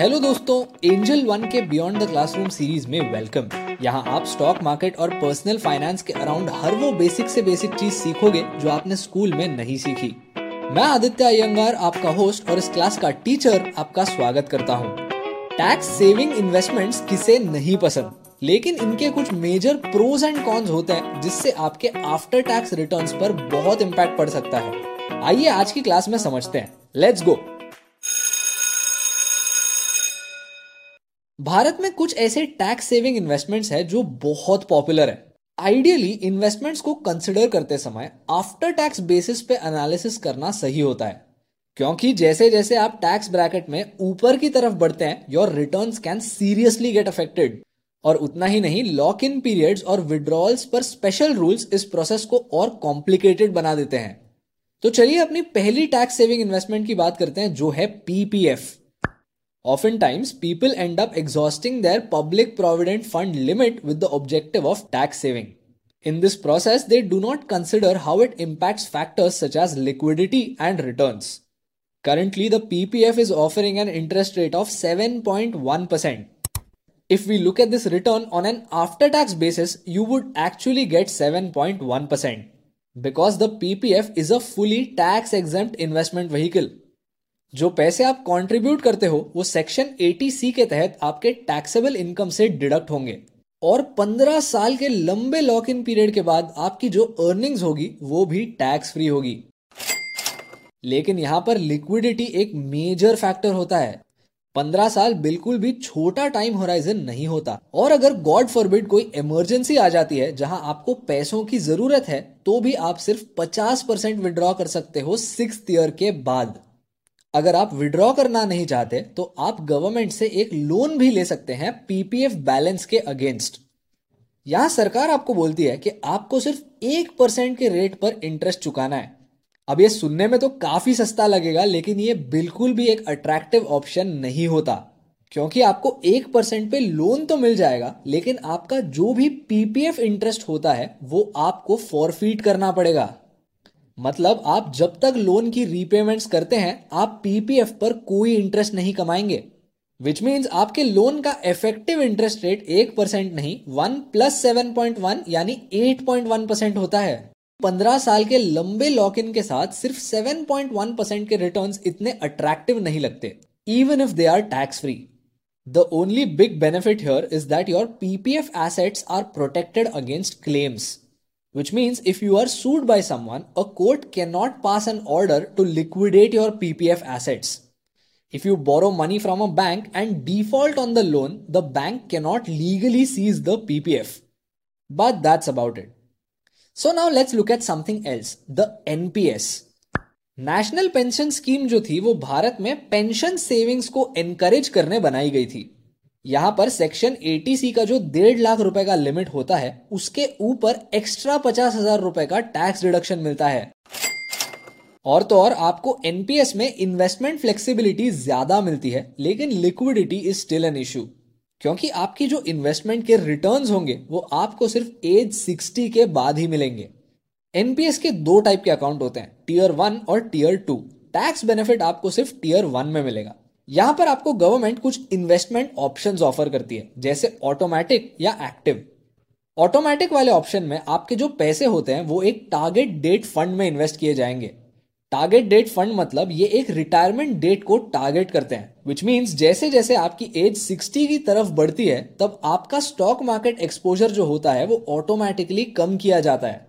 Hello दोस्तों, Angel One के beyond the classroom series में वेलकम यहाँ आप स्टॉक मार्केट और पर्सनल फाइनेंस के अराउंड हर वो बेसिक से बेसिक चीज़ सीखोगे जो आपने स्कूल में नहीं सीखी. मैं आदित्य अयंगार, आपका होस्ट और इस क्लास का टीचर आपका स्वागत करता हूँ. टैक्स सेविंग इन्वेस्टमेंट्स किसे नहीं पसंद? लेकिन इनके कुछ मेजर प्रोज एंड कॉन्स होते हैं जिससे आपके आफ्टर टैक्स रिटर्न्स पर बहुत इम्पैक्ट पड़ सकता है. आइए आज की क्लास में समझते हैं. लेट्स गो भारत में कुछ ऐसे टैक्स सेविंग इन्वेस्टमेंट्स हैं जो बहुत पॉपुलर है। आइडियली इन्वेस्टमेंट्स को कंसिडर करते समय आफ्टर टैक्स बेसिस पे एनालिसिस करना सही होता है। क्योंकि जैसे जैसे आप टैक्स ब्रैकेट में ऊपर की तरफ़ बढ़ते हैं your returns can seriously get affected और उतना ही नहीं लॉक इन पीरियड्स और विड्रॉल्स पर स्पेशल रूल्स इस प्रोसेस को और कॉम्प्लिकेटेड बना देते हैं। तो चलिए अपनी पहली टैक्स सेविंग इन्वेस्टमेंट की बात करते हैं, जो है PPF Oftentimes, people end up exhausting their public provident fund limit with the objective of tax saving. In this process, they do not consider how it impacts factors such as liquidity and returns. Currently, the PPF is offering an interest rate of 7.1%. If we look at this return on an after tax basis, you would actually get 7.1% because the PPF is a fully tax exempt investment vehicle. जो पैसे आप contribute करते हो, वो section 80 सी के तहत आपके taxable income से डिडक्ट होंगे। और 15 साल के लंबे लॉक इन पीरियड के बाद आपकी जो अर्निंग्स होगी, वो भी टैक्स फ्री होगी। लेकिन यहाँ पर लिक्विडिटी एक मेजर फैक्टर होता है। पंद्रह साल बिल्कुल भी छोटा टाइम होराइजन नहीं होता। और अगर गॉड फॉरबिड कोई इमरजेंसी आ जाती है, जहाँ आपको पैसों की ज़रूरत है तो भी आप सिर्फ़ 50 परसेंट विड्रॉ कर सकते हो सिक्स ईयर के बाद। अगर आप विड्रॉ करना नहीं चाहते तो आप गवर्नमेंट से एक लोन भी ले सकते हैं पीपीएफ बैलेंस के अगेंस्ट यहाँ सरकार आपको बोलती है कि आपको सिर्फ़ एक परसेंट के रेट पर इंटरेस्ट चुकाना है। अब ये सुनने में तो काफ़ी सस्ता लगेगा, लेकिन ये बिल्कुल भी एक अट्रैक्टिव ऑप्शन नहीं होता। क्योंकि आपको एक परसेंट पे लोन तो मिल जाएगा, लेकिन आपका जो भी पीपीएफ इंटरेस्ट होता है, वो आपको फॉरफीट करना पड़ेगा। मतलब आप जब तक लोन की रीपेमेंट्स करते हैं, आप पीपीएफ पर कोई इंटरेस्ट नहीं कमाएँगे। विच मीन्स आपके लोन का इफ़ेक्टिव इंटरेस्ट रेट एक परसेंट नहीं one plus seven point one यानी एट पॉइंट वन परसेंट होता है। पंद्रह साल के लंबे लॉक इन के साथ सिर्फ़ सेवन पॉइंट वन परसेंट के रिटर्न इतने अट्रैक्टिव नहीं लगते even if they are tax free the only big benefit here is that your PPF assets are protected against claims which means if you are sued by someone, a court cannot pass an order to liquidate your PPF assets. If you borrow money from a bank and default on the loan, the bank cannot legally seize the PPF. But that's about it. So now let's look at something else, the NPS. National pension scheme जो थी वो भारत में pension savings को encourage करने बनाई गई थी यहाँ पर सेक्शन 80 सी का जो डेढ़ लाख रुपए का लिमिट होता है, उसके ऊपर एक्स्ट्रा पचास हज़ार रुपए का टैक्स रिडक्शन मिलता है। और तो और आपको एनपीएस में इन्वेस्टमेंट फ्लेक्सिबिलिटी ज़्यादा मिलती है, लेकिन liquidity is still an issue क्योंकि आपकी जो इन्वेस्टमेंट के रिटर्न्स होंगे, वो आपको सिर्फ़ एज 60 के बाद ही मिलेंगे। एनपीएस के दो टाइप के अकाउंट होते हैं टीयर वन और टीयर टू टैक्स बेनिफिट आपको सिर्फ़ टीयर वन में मिलेगा। यहाँ पर आपको गवर्नमेंट कुछ इन्वेस्टमेंट ऑप्शंस ऑफ़र करती है, जैसे ऑटोमेटिक या एक्टिव ऑटोमेटिक वाले ऑप्शन में आपके जो पैसे होते हैं, वो एक टारगेट डेट फंड में इन्वेस्ट किए जाएँगे. टारगेट डेट फंड मतलब ये एक रिटायरमेंट डेट को टारगेट करते हैं विच मीन्स जैसे जैसे आपकी एज 60 की तरफ़ बढ़ती है, तब आपका स्टॉक मार्केट एक्सपोजर जो होता है, वो ऑटोमेटिकली कम किया जाता है.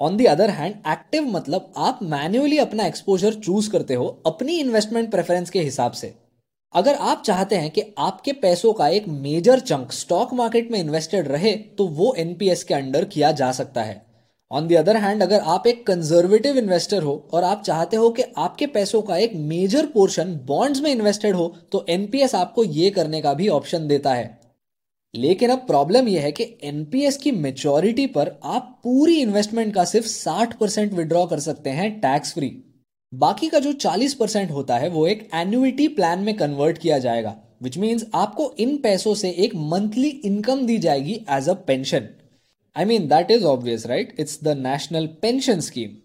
On the other hand active मतलब आप मैन्युअली अपना एक्सपोजर चूज़ करते हो अपनी इन्वेस्टमेंट प्रेफरेंस के हिसाब से. अगर आप चाहते हैं कि आपके पैसों का एक मेजर चंक स्टॉक मार्केट में इन्वेस्टेड रहे तो वो एनपीएस के अंडर किया जा सकता है। ऑन दी अदर हैंड अगर आप एक कंजर्वेटिव इन्वेस्टर हो और आप चाहते हो कि आपके पैसों का एक मेजर पोर्शन बॉन्ड्स में इन्वेस्टेड हो तो एनपीएस आपको ये करने का भी ऑप्शन देता है। लेकिन अब प्रॉब्लम यह है कि एनपीएस की मेचोरिटी पर आप पूरी इन्वेस्टमेंट का सिर्फ़ 60 परसेंट विड्रॉ कर सकते हैं टैक्स फ्री बाकी का जो 40 परसेंट होता है, वो एक एन्युइटी प्लान में कन्वर्ट किया जाएगा विच मीन्स आपको इन पैसों से एक मंथली इनकम दी जाएगी as a pension I mean that is obvious right it's the national pension scheme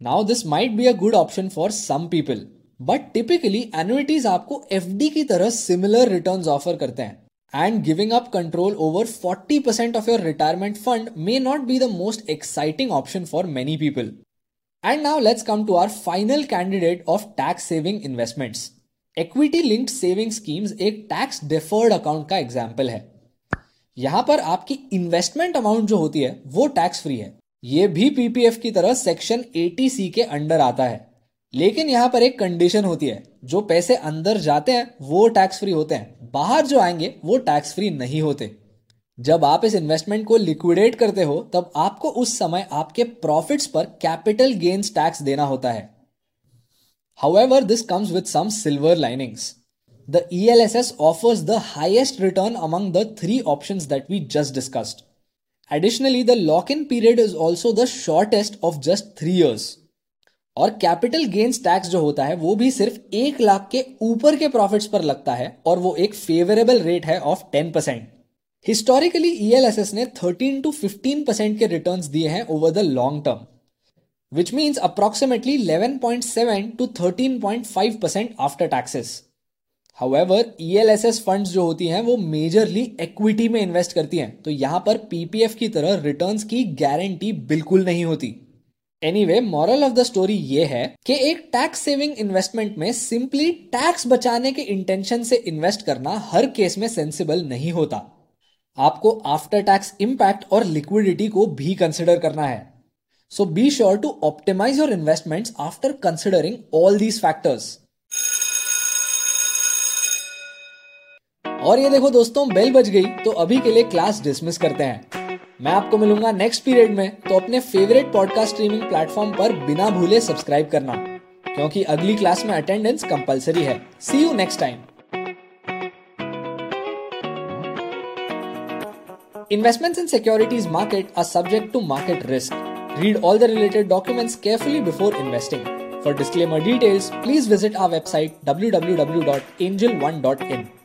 now this might be a good option for some people but typically annuities आपको FD की तरह similar return offer करते हैं and giving up control over 40% of your retirement fund may not be the most exciting option for many people and now let's come to our final candidate of tax saving investments equity linked saving schemes एक tax deferred account का example है। यहाँ पर आपकी investment amount जो होती है, वो टैक्स फ्री है। ये भी पीपीएफ की तरह सेक्शन 80 सी के अंडर आता है। लेकिन यहाँ पर एक कंडीशन होती है, जो पैसे अंदर जाते हैं, वो टैक्स फ्री होते हैं। बाहर जो आएँगे, वो टैक्स फ्री नहीं होते। जब आप इस इन्वेस्टमेंट को लिक्विडेट करते हो तब आपको उस समय आपके प्रॉफिट्स पर कैपिटल गेन्स टैक्स देना होता है however this comes with some silver linings the ELSS offers the highest return among the three options that we just discussed. Additionally, the lock-in period is also the shortest of just three years. और capital gains tax जो होता है वो भी सिर्फ़ एक लाख के ऊपर के प्रॉफिट्स पर लगता है और वो एक फेवरेबल रेट है of ten percent historically ELSS ने 13 टू 15 परसेंट के रिटर्न्स दिए हैं over the long term which means approximately 11.7 to 13.5 percent after taxes however ELSS funds जो होती हैं, वो मेजरली इक्विटी में इन्वेस्ट करती हैं। तो यहाँ पर पीपीएफ की तरह रिटर्न्स की गारंटी बिल्कुल नहीं होती। Anyway moral of the story ये है कि एक टैक्स सेविंग इन्वेस्टमेंट में सिंपली टैक्स बचाने के इंटेंशन से इन्वेस्ट करना हर केस में सेंसिबल नहीं होता। आपको आफ्टर टैक्स इंपैक्ट और लिक्विडिटी को भी कंसिडर करना है। So be sure to optimize your investments after considering all these factors और ये देखो दोस्तों बेल बज गई तो अभी के लिए क्लास डिसमिस करते हैं। मैं आपको मिलूँगा नेक्स्ट पीरियड में तो अपने फेवरेट पॉडकास्ट स्ट्रीमिंग प्लेटफॉर्म पर बिना भूले सब्सक्राइब करना, क्योंकि अगली क्लास में अटेंडेंस कंपलसरी है। See you next time Investments in securities market are subject to market risk. Read all the related documents carefully before investing. For disclaimer details, please visit our website www.angel1.in.